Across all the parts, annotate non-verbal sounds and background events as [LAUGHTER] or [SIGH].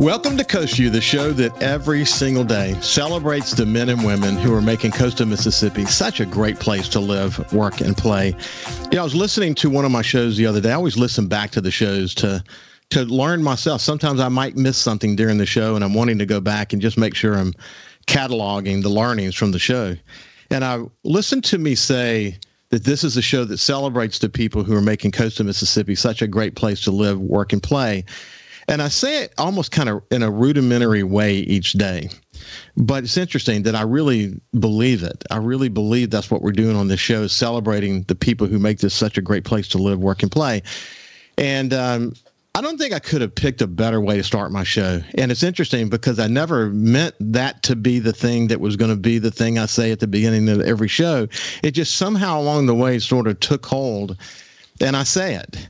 Welcome to Coast View, the show that every single day celebrates the men and women who are making coastal Mississippi such a great place to live, work, and play. Yeah, I was listening to one of my shows the other day. I always listen back to the shows to to learn myself. Sometimes I might miss something during the show, and I'm wanting to go back and just make sure I'm cataloging the learnings from the show. And I listened to me say that this is a show that celebrates the people who are making coastal Mississippi such a great place to live, work, and play. And I say it almost kind of in a rudimentary way each day. But it's interesting that I really believe it. I really believe that's what we're doing on this show celebrating the people who make this such a great place to live, work, and play. And um, I don't think I could have picked a better way to start my show. And it's interesting because I never meant that to be the thing that was going to be the thing I say at the beginning of every show. It just somehow along the way sort of took hold and I say it.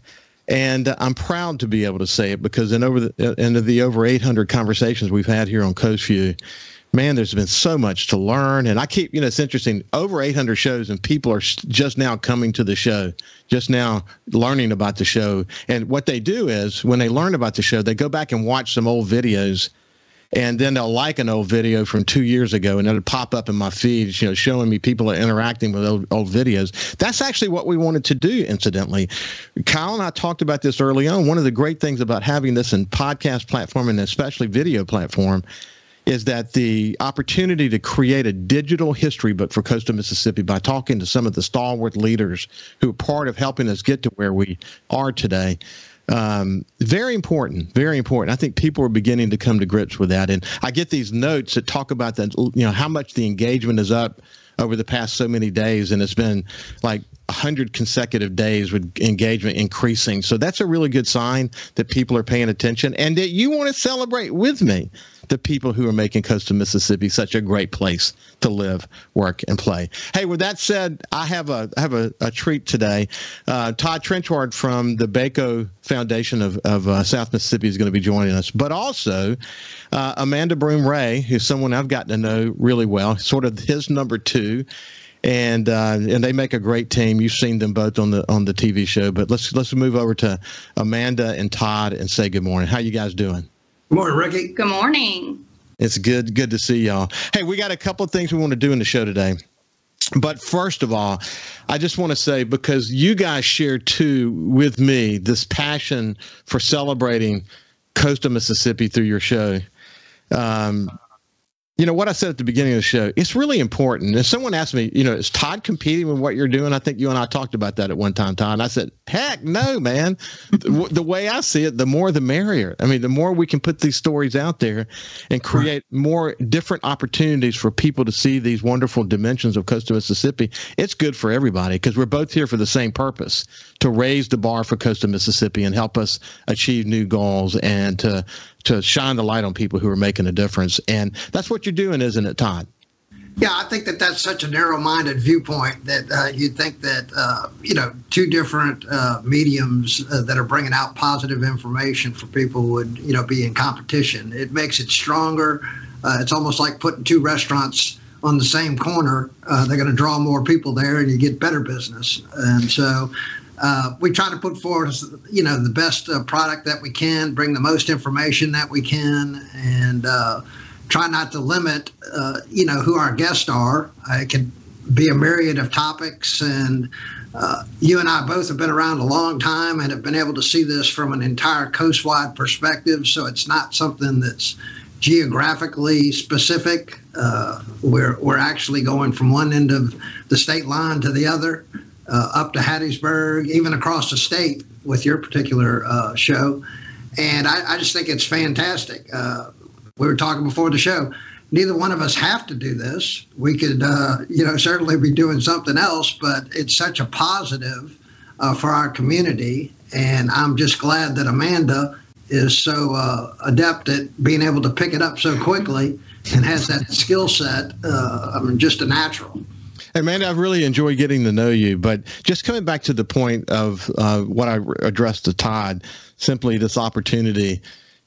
And I'm proud to be able to say it because in over the into the over 800 conversations we've had here on Coast View, man, there's been so much to learn. And I keep, you know, it's interesting. Over 800 shows, and people are just now coming to the show, just now learning about the show. And what they do is when they learn about the show, they go back and watch some old videos and then they'll like an old video from two years ago and it'll pop up in my feed you know showing me people are interacting with old, old videos. That's actually what we wanted to do incidentally. Kyle and i talked about this early on. One of the great things about having this in podcast platform and especially video platform is that the opportunity to create a digital history book for coastal Mississippi by talking to some of the stalwart leaders who are part of helping us get to where we are today um, very important, very important. I think people are beginning to come to grips with that. And I get these notes that talk about that, you know, how much the engagement is up over the past so many days. And it's been like 100 consecutive days with engagement increasing. So that's a really good sign that people are paying attention and that you want to celebrate with me the people who are making coastal Mississippi such a great place to live, work, and play. Hey, with that said, I have a I have a, a treat today. Uh, Todd Trenchard from the Baco Foundation of, of uh, South Mississippi is going to be joining us, but also uh, Amanda Broom Ray, who's someone I've gotten to know really well, sort of his number two and uh, and they make a great team. You've seen them both on the on the TV show, but let's let's move over to Amanda and Todd and say good morning. How you guys doing? Good morning, Ricky. Good morning. It's good good to see y'all. Hey, we got a couple of things we want to do in the show today. But first of all, I just want to say because you guys share too with me this passion for celebrating coastal Mississippi through your show. Um, you know what I said at the beginning of the show. It's really important. If someone asked me, you know, is Todd competing with what you're doing? I think you and I talked about that at one time, Todd. And I said, heck, no, man. the, the, way I see it, the more the merrier. I mean, the more we can put these stories out there and create more different opportunities for people to see these wonderful dimensions of coastal Mississippi. It's good for everybody because we're both here for the same purpose: to raise the bar for coastal Mississippi and help us achieve new goals and to to shine the light on people who are making a difference. And that's what you're doing, isn't it, Todd? Yeah, I think that that's such a narrow-minded viewpoint that uh, you'd think that uh, you know two different uh, mediums uh, that are bringing out positive information for people would you know be in competition. It makes it stronger. Uh, it's almost like putting two restaurants on the same corner. Uh, they're going to draw more people there, and you get better business. And so uh, we try to put forward, you know, the best uh, product that we can, bring the most information that we can, and uh, try not to limit, uh, you know, who our guests are. It can be a myriad of topics, and uh, you and I both have been around a long time and have been able to see this from an entire coastwide perspective. So it's not something that's geographically specific. We're we're actually going from one end of the state line to the other uh, up to Hattiesburg, even across the state with your particular uh, show. And I, I, just think it's fantastic. Uh, we were talking before the show. Neither one of us have to do this. We could, uh, you know, certainly be doing something else, but it's such a positive uh, for our community. And I'm just glad that Amanda is so uh, adept at being able to pick it up so quickly and has that skill set. I mean, just a natural. Amanda, I've really enjoyed getting to know you, but just coming back to the point of uh, what I addressed to Todd, simply this opportunity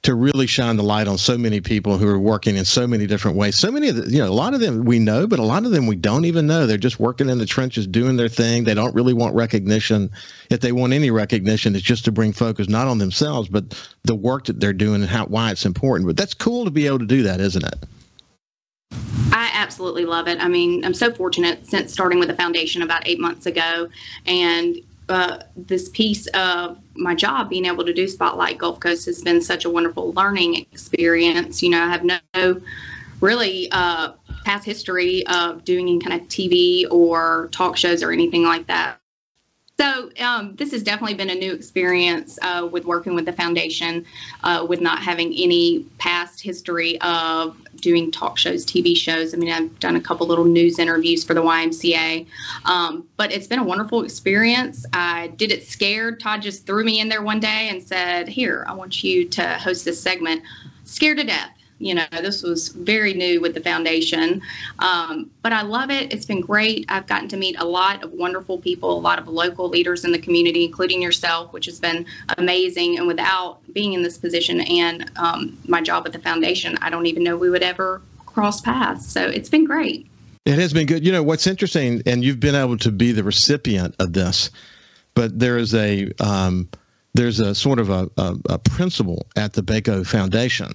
to really shine the light on so many people who are working in so many different ways. So many of the, you know, a lot of them we know, but a lot of them we don't even know. They're just working in the trenches, doing their thing. They don't really want recognition. If they want any recognition, it's just to bring focus not on themselves, but the work that they're doing and how why it's important. But that's cool to be able to do that, isn't it? I absolutely love it. I mean, I'm so fortunate since starting with the foundation about eight months ago, and uh, this piece of my job, being able to do Spotlight Gulf Coast, has been such a wonderful learning experience. You know, I have no really uh, past history of doing any kind of TV or talk shows or anything like that. So um, this has definitely been a new experience uh, with working with the foundation, uh, with not having any past history of doing talk shows, TV shows. I mean, I've done a couple little news interviews for the YMCA, um, but it's been a wonderful experience. I did it scared. Todd just threw me in there one day and said, "Here, I want you to host this segment." Scared to death you know, this was very new with the foundation, um, but I love it. It's been great. I've gotten to meet a lot of wonderful people, a lot of local leaders in the community, including yourself, which has been amazing. And without being in this position and um, my job at the foundation, I don't even know we would ever cross paths. So it's been great. It has been good. You know, what's interesting, and you've been able to be the recipient of this, but there is a, um, there's a sort of a, a, a principle at the Baco Foundation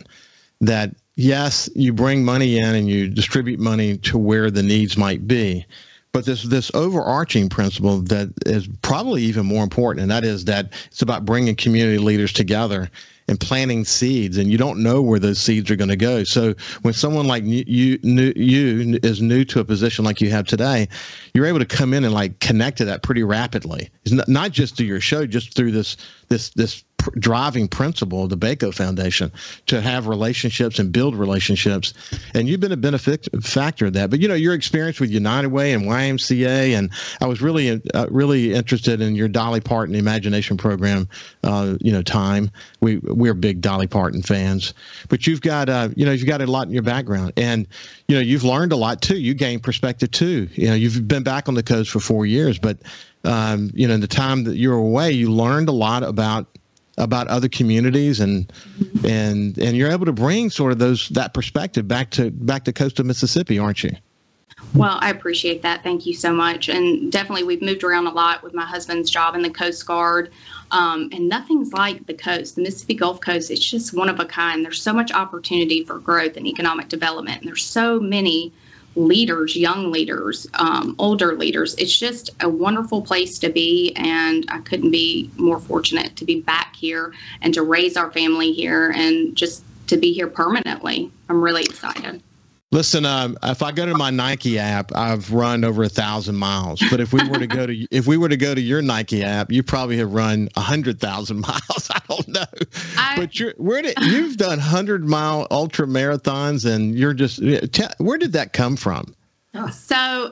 that yes, you bring money in and you distribute money to where the needs might be. But this this overarching principle that is probably even more important, and that is that it's about bringing community leaders together and planting seeds, and you don't know where those seeds are going to go. So when someone like you, new, you is new to a position like you have today, you're able to come in and like connect to that pretty rapidly. It's not just through your show, just through this this this driving principle of the Baco Foundation to have relationships and build relationships. And you've been a benefit factor of that. But you know your experience with United Way and YMCA, and I was really uh, really interested in your Dolly Parton Imagination Program. Uh, you know, time we we're big Dolly Parton fans, but you've got uh, you know you've got a lot in your background, and you know you've learned a lot too. You gained perspective too. You know, you've been back on the coast for four years, but um, you know, in the time that you were away, you learned a lot about about other communities and and and you're able to bring sort of those that perspective back to back to coastal Mississippi, aren't you? Well, I appreciate that. Thank you so much. And definitely, we've moved around a lot with my husband's job in the Coast Guard. Um, and nothing's like the coast, the Mississippi Gulf Coast. It's just one of a kind. There's so much opportunity for growth and economic development. And there's so many leaders, young leaders, um, older leaders. It's just a wonderful place to be, and I couldn't be more fortunate to be back here and to raise our family here and just to be here permanently. I'm really excited. Listen, um, if I go to my Nike app, I've run over a thousand miles. But if we were to go to if we were to go to your Nike app, you probably have run a hundred thousand [LAUGHS] miles. I don't know, I, but you're where did you've done hundred mile ultra marathons, and you're just where did that come from? So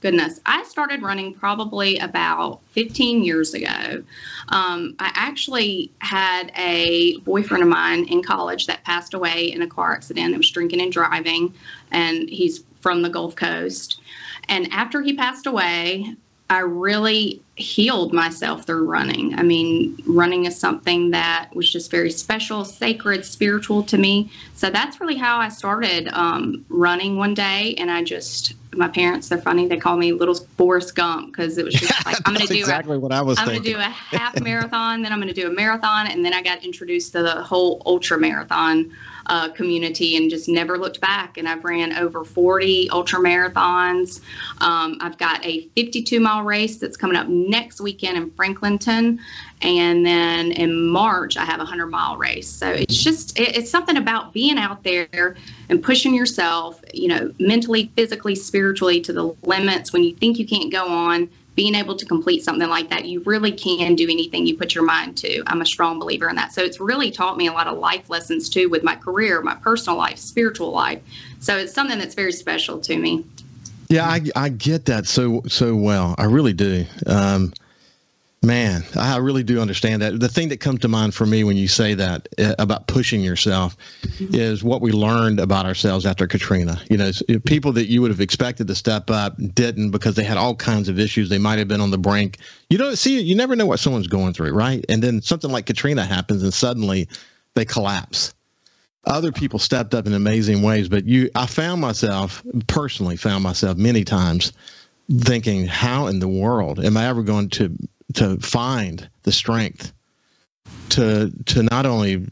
goodness, I started running probably about 15 years ago. Um, I actually had a boyfriend of mine in college that passed away in a car accident. It was drinking and driving, and he's from the Gulf Coast. And after he passed away, I really healed myself through running. I mean, running is something that was just very special, sacred, spiritual to me. So that's really how I started um, running one day. And I just, my parents, they're funny. They call me Little Forrest Gump because it was just [LAUGHS] like, I'm going to do exactly a, what I was. I'm going to do a half [LAUGHS] marathon, then I'm going to do a marathon, and then I got introduced to the whole ultra marathon uh, community and just never looked back. And I've ran over 40 ultra marathons. Um, I've got a 52 mile race that's coming up next weekend in Franklinton. And then in March, I have a 100 mile race. So it's just, it, it's something about being out there and pushing yourself, you know, mentally, physically, spiritually to the limits when you think you can't go on being able to complete something like that, you really can do anything you put your mind to. I'm a strong believer in that. So it's really taught me a lot of life lessons too with my career, my personal life, spiritual life. So it's something that's very special to me. Yeah, I, I get that so so well. I really do. Um, Man, I really do understand that. The thing that comes to mind for me when you say that uh, about pushing yourself mm-hmm. is what we learned about ourselves after Katrina. You know, people that you would have expected to step up didn't because they had all kinds of issues. They might have been on the brink. You don't see, you never know what someone's going through, right? And then something like Katrina happens and suddenly they collapse. Other people stepped up in amazing ways, but you, I found myself personally found myself many times thinking, how in the world am I ever going to to find the strength to to not only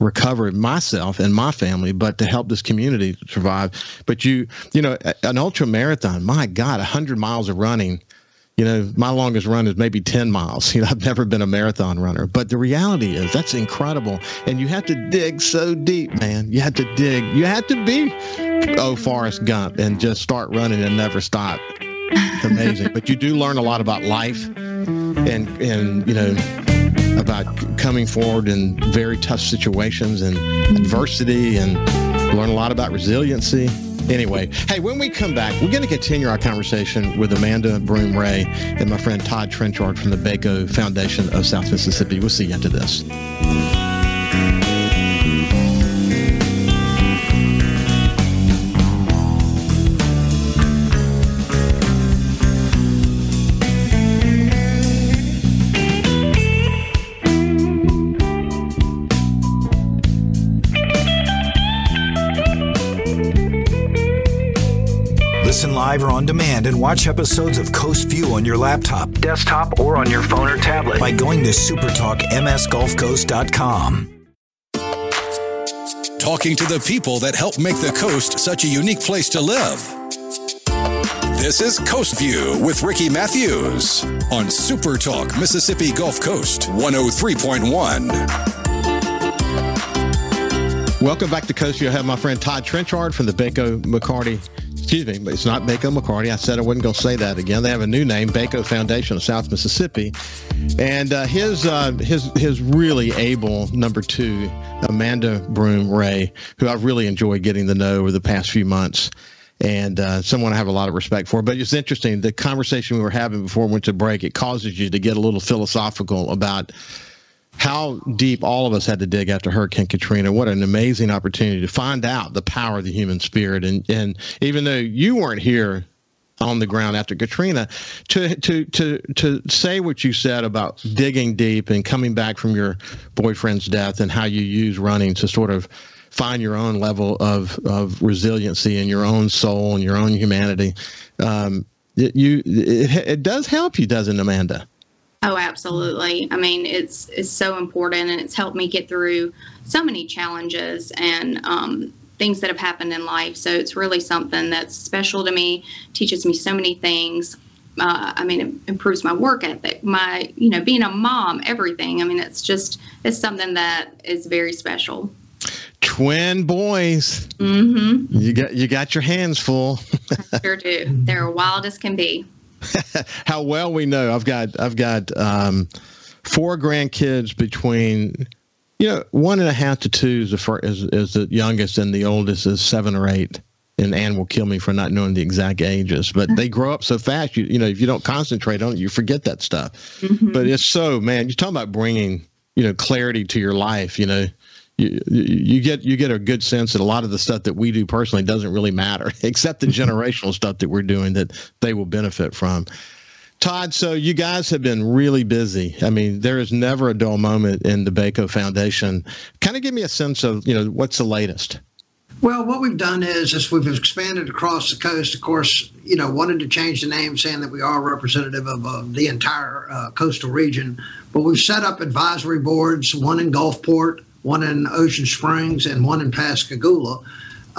recover myself and my family, but to help this community survive. But you, you know, an ultra marathon, my God, hundred miles of running. You know, my longest run is maybe 10 miles. [LAUGHS] You know, I've never been a marathon runner, but the reality is that's incredible. And you have to dig so deep, man. You have to dig. You have to be, oh, Forrest Gump and just start running and never stop. It's [LAUGHS] amazing. but you do learn a lot about life and and you know about coming forward in very tough situations and adversity and learn a lot about resiliency. Anyway, hey, when we come back, we're going to continue our conversation with Amanda Broom Ray and my friend Todd Trenchard from the Baco Foundation of South Mississippi. We'll see you after this. Live or on demand and watch episodes of Coast View on your laptop, desktop, or on your phone or tablet by going to supertalkmsgulfcoast.com. Talking to the people that help make the coast such a unique place to live. This is Coast View with Ricky Matthews on Super Talk Mississippi Gulf Coast 103.1. Welcome back to Coast View. I have my friend Todd Trenchard from the Baco McCarty excuse me, but it's not Baco McCarty. I said I wasn't going to say that again. They have a new name, Baco Foundation of South Mississippi, and uh, his uh, his his really able number two, Amanda Broom Ray, who I've really enjoyed getting to know over the past few months. And uh, someone I have a lot of respect for. But it's interesting. The conversation we were having before we went to break, it causes you to get a little philosophical about how deep all of us had to dig after Hurricane Katrina. What an amazing opportunity to find out the power of the human spirit. And and even though you weren't here on the ground after Katrina, to to to to say what you said about digging deep and coming back from your boyfriend's death and how you use running to sort of find your own level of of resiliency and your own soul and your own humanity. Um, you it, it does help you, doesn't Amanda? Oh, absolutely. I mean, it's it's so important, and it's helped me get through so many challenges and um, things that have happened in life. So it's really something that's special to me. Teaches me so many things. Uh, I mean, it improves my work ethic, my you know, being a mom, everything. I mean, it's just it's something that is very special. Twin boys. Mm-hmm. You got you got your hands full. [LAUGHS] sure do. They're wild as can be. [LAUGHS] how well we know. I've got I've got um, four grandkids between you know one and a half to two is the first, is, is the youngest, and the oldest is seven or eight. And Anne will kill me for not knowing the exact ages, but they grow up so fast. You you know if you don't concentrate on it, you forget that stuff. Mm-hmm. But it's so man, you're talking about bringing you know clarity to your life. You know, you, you get you get a good sense that a lot of the stuff that we do personally doesn't really matter, [LAUGHS] except the [LAUGHS] generational stuff that we're doing that they will benefit from. Todd, so you guys have been really busy. I mean, there is never a dull moment in the Baco Foundation. Kind of give me a sense of you know what's the latest. Well, what we've done is, is we've expanded across the coast. Of course, you know, wanted to change the name, saying that we are representative of uh, the entire uh, coastal region. But we've set up advisory boards, one in Gulfport, one in Ocean Springs, and one in Pascagoula.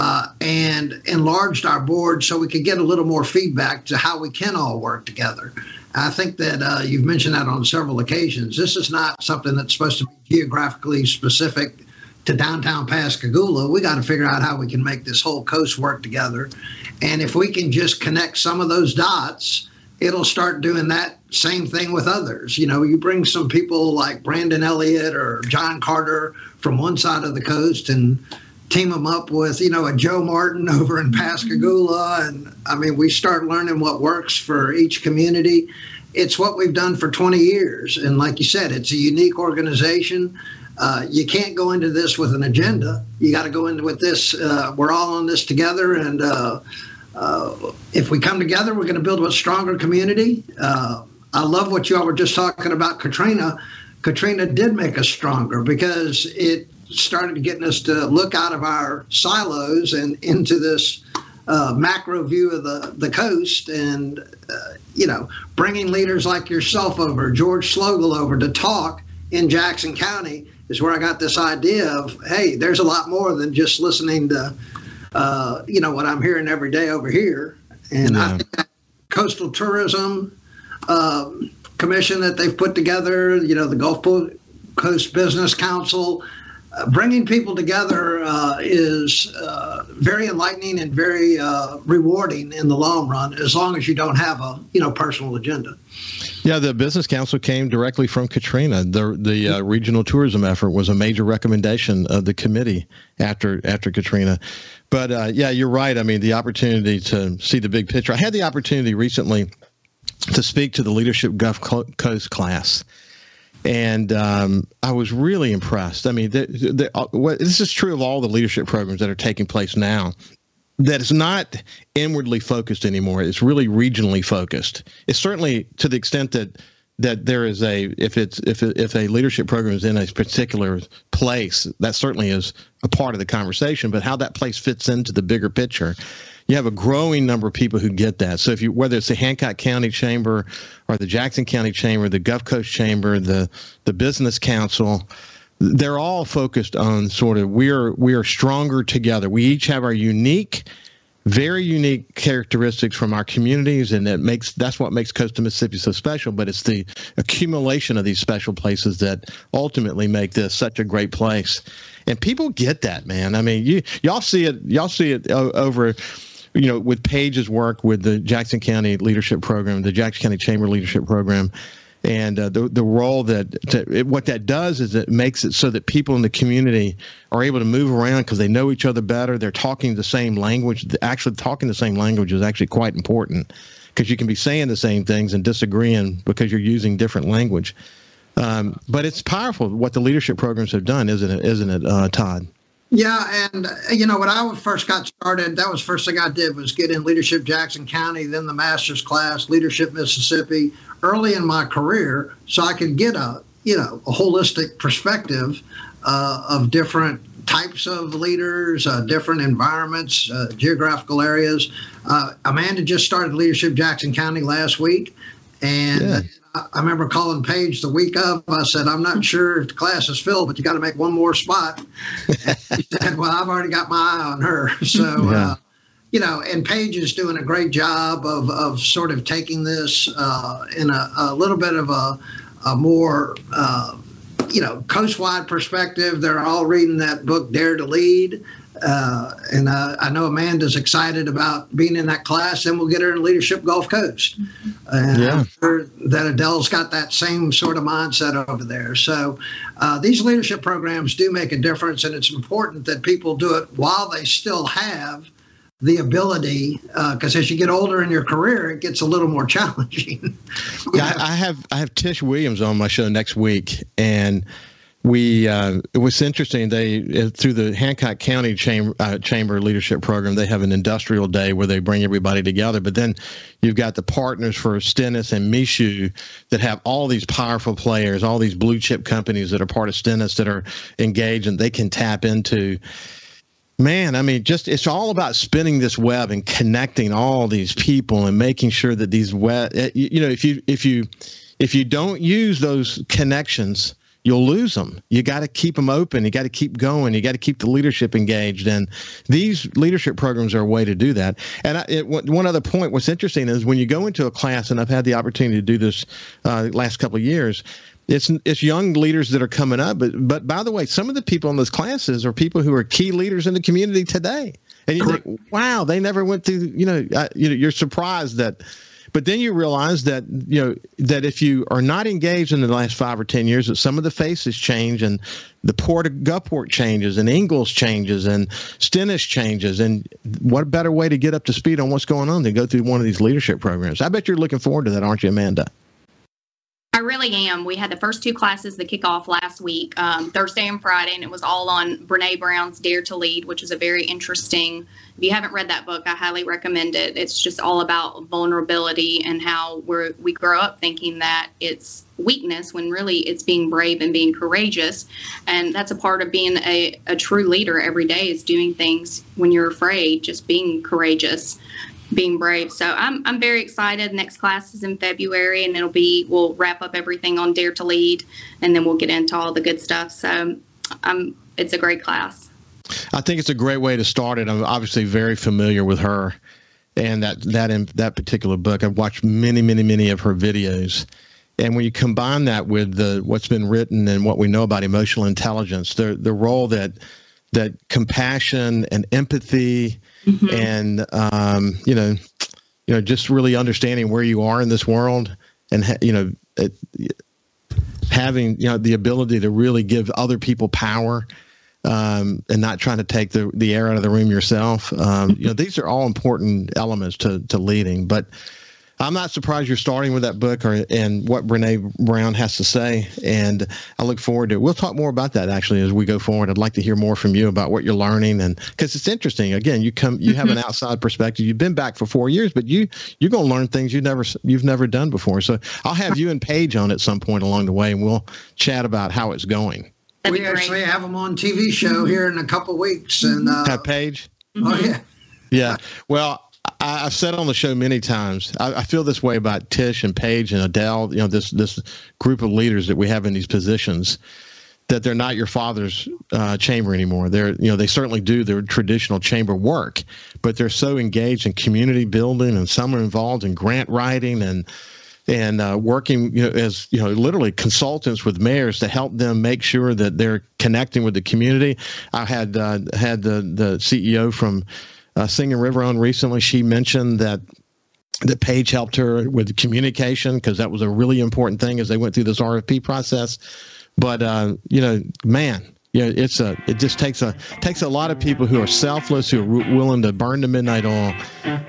Uh, and enlarged our board so we could get a little more feedback to how we can all work together. I think that uh, you've mentioned that on several occasions. This is not something that's supposed to be geographically specific to downtown Pascagoula. We got to figure out how we can make this whole coast work together. And if we can just connect some of those dots, it'll start doing that same thing with others. You know, you bring some people like Brandon Elliott or John Carter from one side of the coast and team them up with, you know, a Joe Martin [LAUGHS] over in Pascagoula. And I mean, we start learning what works for each community. it's what we've done for 20 years. And like you said, it's a unique organization. Uh, you can't go into this with an agenda. You got to go into with this. Uh, we're all on this together, and uh, uh if we come together, we're going to build a stronger community. Uh, I love what you all were just talking about, Katrina. Katrina did make us stronger because it started getting us to look out of our silos and into this uh, macro view of the, the coast and, uh, you know, bringing leaders like yourself over, George Schloegel over to talk in Jackson County is where I got this idea of, hey, there's a lot more than just listening to, uh, you know, what I'm hearing every day over here. And yeah. I think that coastal tourism um, commission that they've put together, you know, the Gulf Coast Business Council, bringing people together uh, is uh, very enlightening and very uh, rewarding in the long run, as long as you don't have a you know personal agenda. Yeah, the business council came directly from Katrina. The the uh, regional tourism effort was a major recommendation of the committee after after Katrina. But uh, yeah, you're right. I mean, the opportunity to see the big picture. I had the opportunity recently to speak to the leadership Gulf Coast class and um, I was really impressed. I mean, the, the, uh, what, this is true of all the leadership programs that are taking place now. That it's not inwardly focused anymore. It's really regionally focused. It's certainly to the extent that that there is a if it's if if a leadership program is in a particular place, that certainly is a part of the conversation. But how that place fits into the bigger picture you have a growing number of people who get that. So if you whether it's the Hancock County Chamber or the Jackson County Chamber, the Gulf Coast Chamber, the the Business Council, they're all focused on sort of we are we are stronger together. We each have our unique very unique characteristics from our communities and that makes that's what makes coastal mississippi so special but it's the accumulation of these special places that ultimately make this such a great place. And people get that man. I mean you y'all see it y'all see it uh, over you know, with Paige's work with the Jackson County Leadership Program, the Jackson County Chamber Leadership Program, and uh, the the role that to, it, what that does is it makes it so that people in the community are able to move around because they know each other better. They're talking the same language. Actually, talking the same language is actually quite important because you can be saying the same things and disagreeing because you're using different language. Um, but it's powerful what the leadership programs have done, isn't it? Isn't it, uh, Todd? Yeah, and you know when I first got started, that was first thing I did was get in leadership Jackson County, then the master's class, leadership Mississippi, early in my career, so I could get a you know a holistic perspective uh, of different types of leaders, uh, different environments, uh, geographical areas. Uh, Amanda just started leadership Jackson County last week, and yeah. I remember calling Paige the week of. I said, I'm not sure if the class is filled, but you got to make one more spot. [LAUGHS] She said, Well, I've already got my eye on her. [LAUGHS] So, yeah. uh, you know, and Paige is doing a great job of, of sort of taking this uh, in a, a, little bit of a, a more, uh, you know, coastwide perspective. They're all reading that book, Dare to Lead. Uh, and uh, I know Amanda's excited about being in that class, and we'll get her in Leadership Gulf Coast. And yeah. I'm sure that Adele's got that same sort of mindset over there. So uh, these leadership programs do make a difference, and it's important that people do it while they still have the ability because uh, as you get older in your career it gets a little more [LAUGHS] challenging yeah I, I have i have tish williams on my show next week and we uh, it was interesting. They uh, through the Hancock County Chamber, uh, Chamber Leadership Program, they have an industrial day where they bring everybody together. But then you've got the partners for Stennis and Michoud that have all these powerful players, all these blue chip companies that are part of Stennis that are engaged and they can tap into. Man, I mean, just it's all about spinning this web and connecting all these people and making sure that these web, uh, you know, if you if you if you don't use those connections you'll lose them. You got to keep them open. You got to keep going. You got to keep the leadership engaged. And these leadership programs are a way to do that. And I, it, one other point, what's interesting is when you go into a class, and I've had the opportunity to do this uh, last couple of years. It's it's young leaders that are coming up, but but by the way, some of the people in those classes are people who are key leaders in the community today, and you think, wow, they never went through. You know, uh, you know, you're surprised that but then you realize that you know that if you are not engaged in the last five or ten years, that some of the faces change and the port of Gulfport changes and Ingalls changes and Stennis changes. And what better way to get up to speed on what's going on than go through one of these leadership programs? I bet you're looking forward to that, aren't you, Amanda? Really am. We had the first two classes that kick off last week, um, Thursday and Friday, and it was all on Brene Brown's Dare to Lead, which is a very interesting. If you haven't read that book, I highly recommend it. It's just all about vulnerability and how we we grow up thinking that it's weakness when really it's being brave and being courageous, and that's a part of being a, a true leader every day is doing things when you're afraid, just being courageous being brave. So I'm I'm very excited. Next class is in February, and it'll be we'll wrap up everything on Dare to Lead, and then we'll get into all the good stuff. So um, it's a great class. I think it's a great way to start it. I'm obviously very familiar with her and that that in that particular book. I've watched many, many, many of her videos. And when you combine that with the what's been written and what we know about emotional intelligence, the the role that that compassion and empathy mm-hmm. and um, you know, you know, just really understanding where you are in this world, and ha- you know, it, having you know the ability to really give other people power. Um, and not trying to take the, the air out of the room yourself. Um, you know, these are all important elements to, to leading, but I'm not surprised you're starting with that book or and what Brene Brown has to say, and I look forward to. it. We'll talk more about that actually as we go forward. I'd like to hear more from you about what you're learning, and because it's interesting. Again, you come, you mm-hmm. have an mm-hmm. outside perspective. You've been back for four years, but you you're going to learn things you never you've never done before. So I'll have you and Paige on at some point along the way, and we'll chat about how it's going. That'd we actually have them on TV show here in a couple weeks, and uh, have Paige. Oh yeah. Yeah. Well, I, have said on the show many times. I, I, feel this way about Tish and Paige and Adele. You know, this this group of leaders that we have in these positions, that they're not your father's uh, chamber anymore. They're you know they certainly do their traditional chamber work, but they're so engaged in community building, and some are involved in grant writing and and uh, working you know, as you know literally consultants with mayors to help them make sure that they're connecting with the community. I had uh, had the the CEO from uh, Singing River on recently, she mentioned that that Paige helped her with communication because that was a really important thing as they went through this RFP process. But uh, you know, man, you know, it's a it just takes a takes a lot of people who are selfless, who are willing to burn the midnight oil,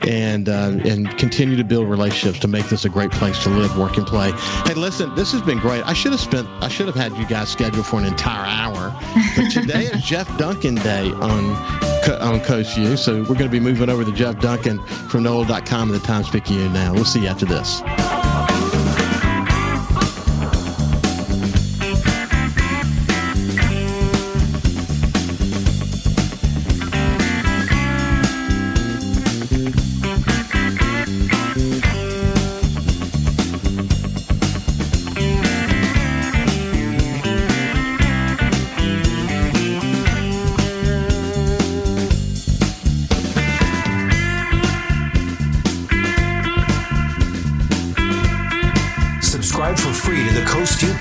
and uh, and continue to build relationships to make this a great place to live, work, and play. Hey, listen, this has been great. I should have spent I should have had you guys scheduled for an entire hour, but today is Jeff Duncan Day on on Coast View, so we're going to be moving over to Jeff Duncan from NOLA.com and the Times Picayune now. We'll see you after this.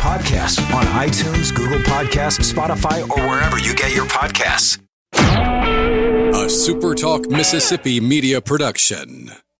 iTunes, Google Podcasts, Spotify, or wherever you get your podcasts. A SuperTalk Mississippi media production.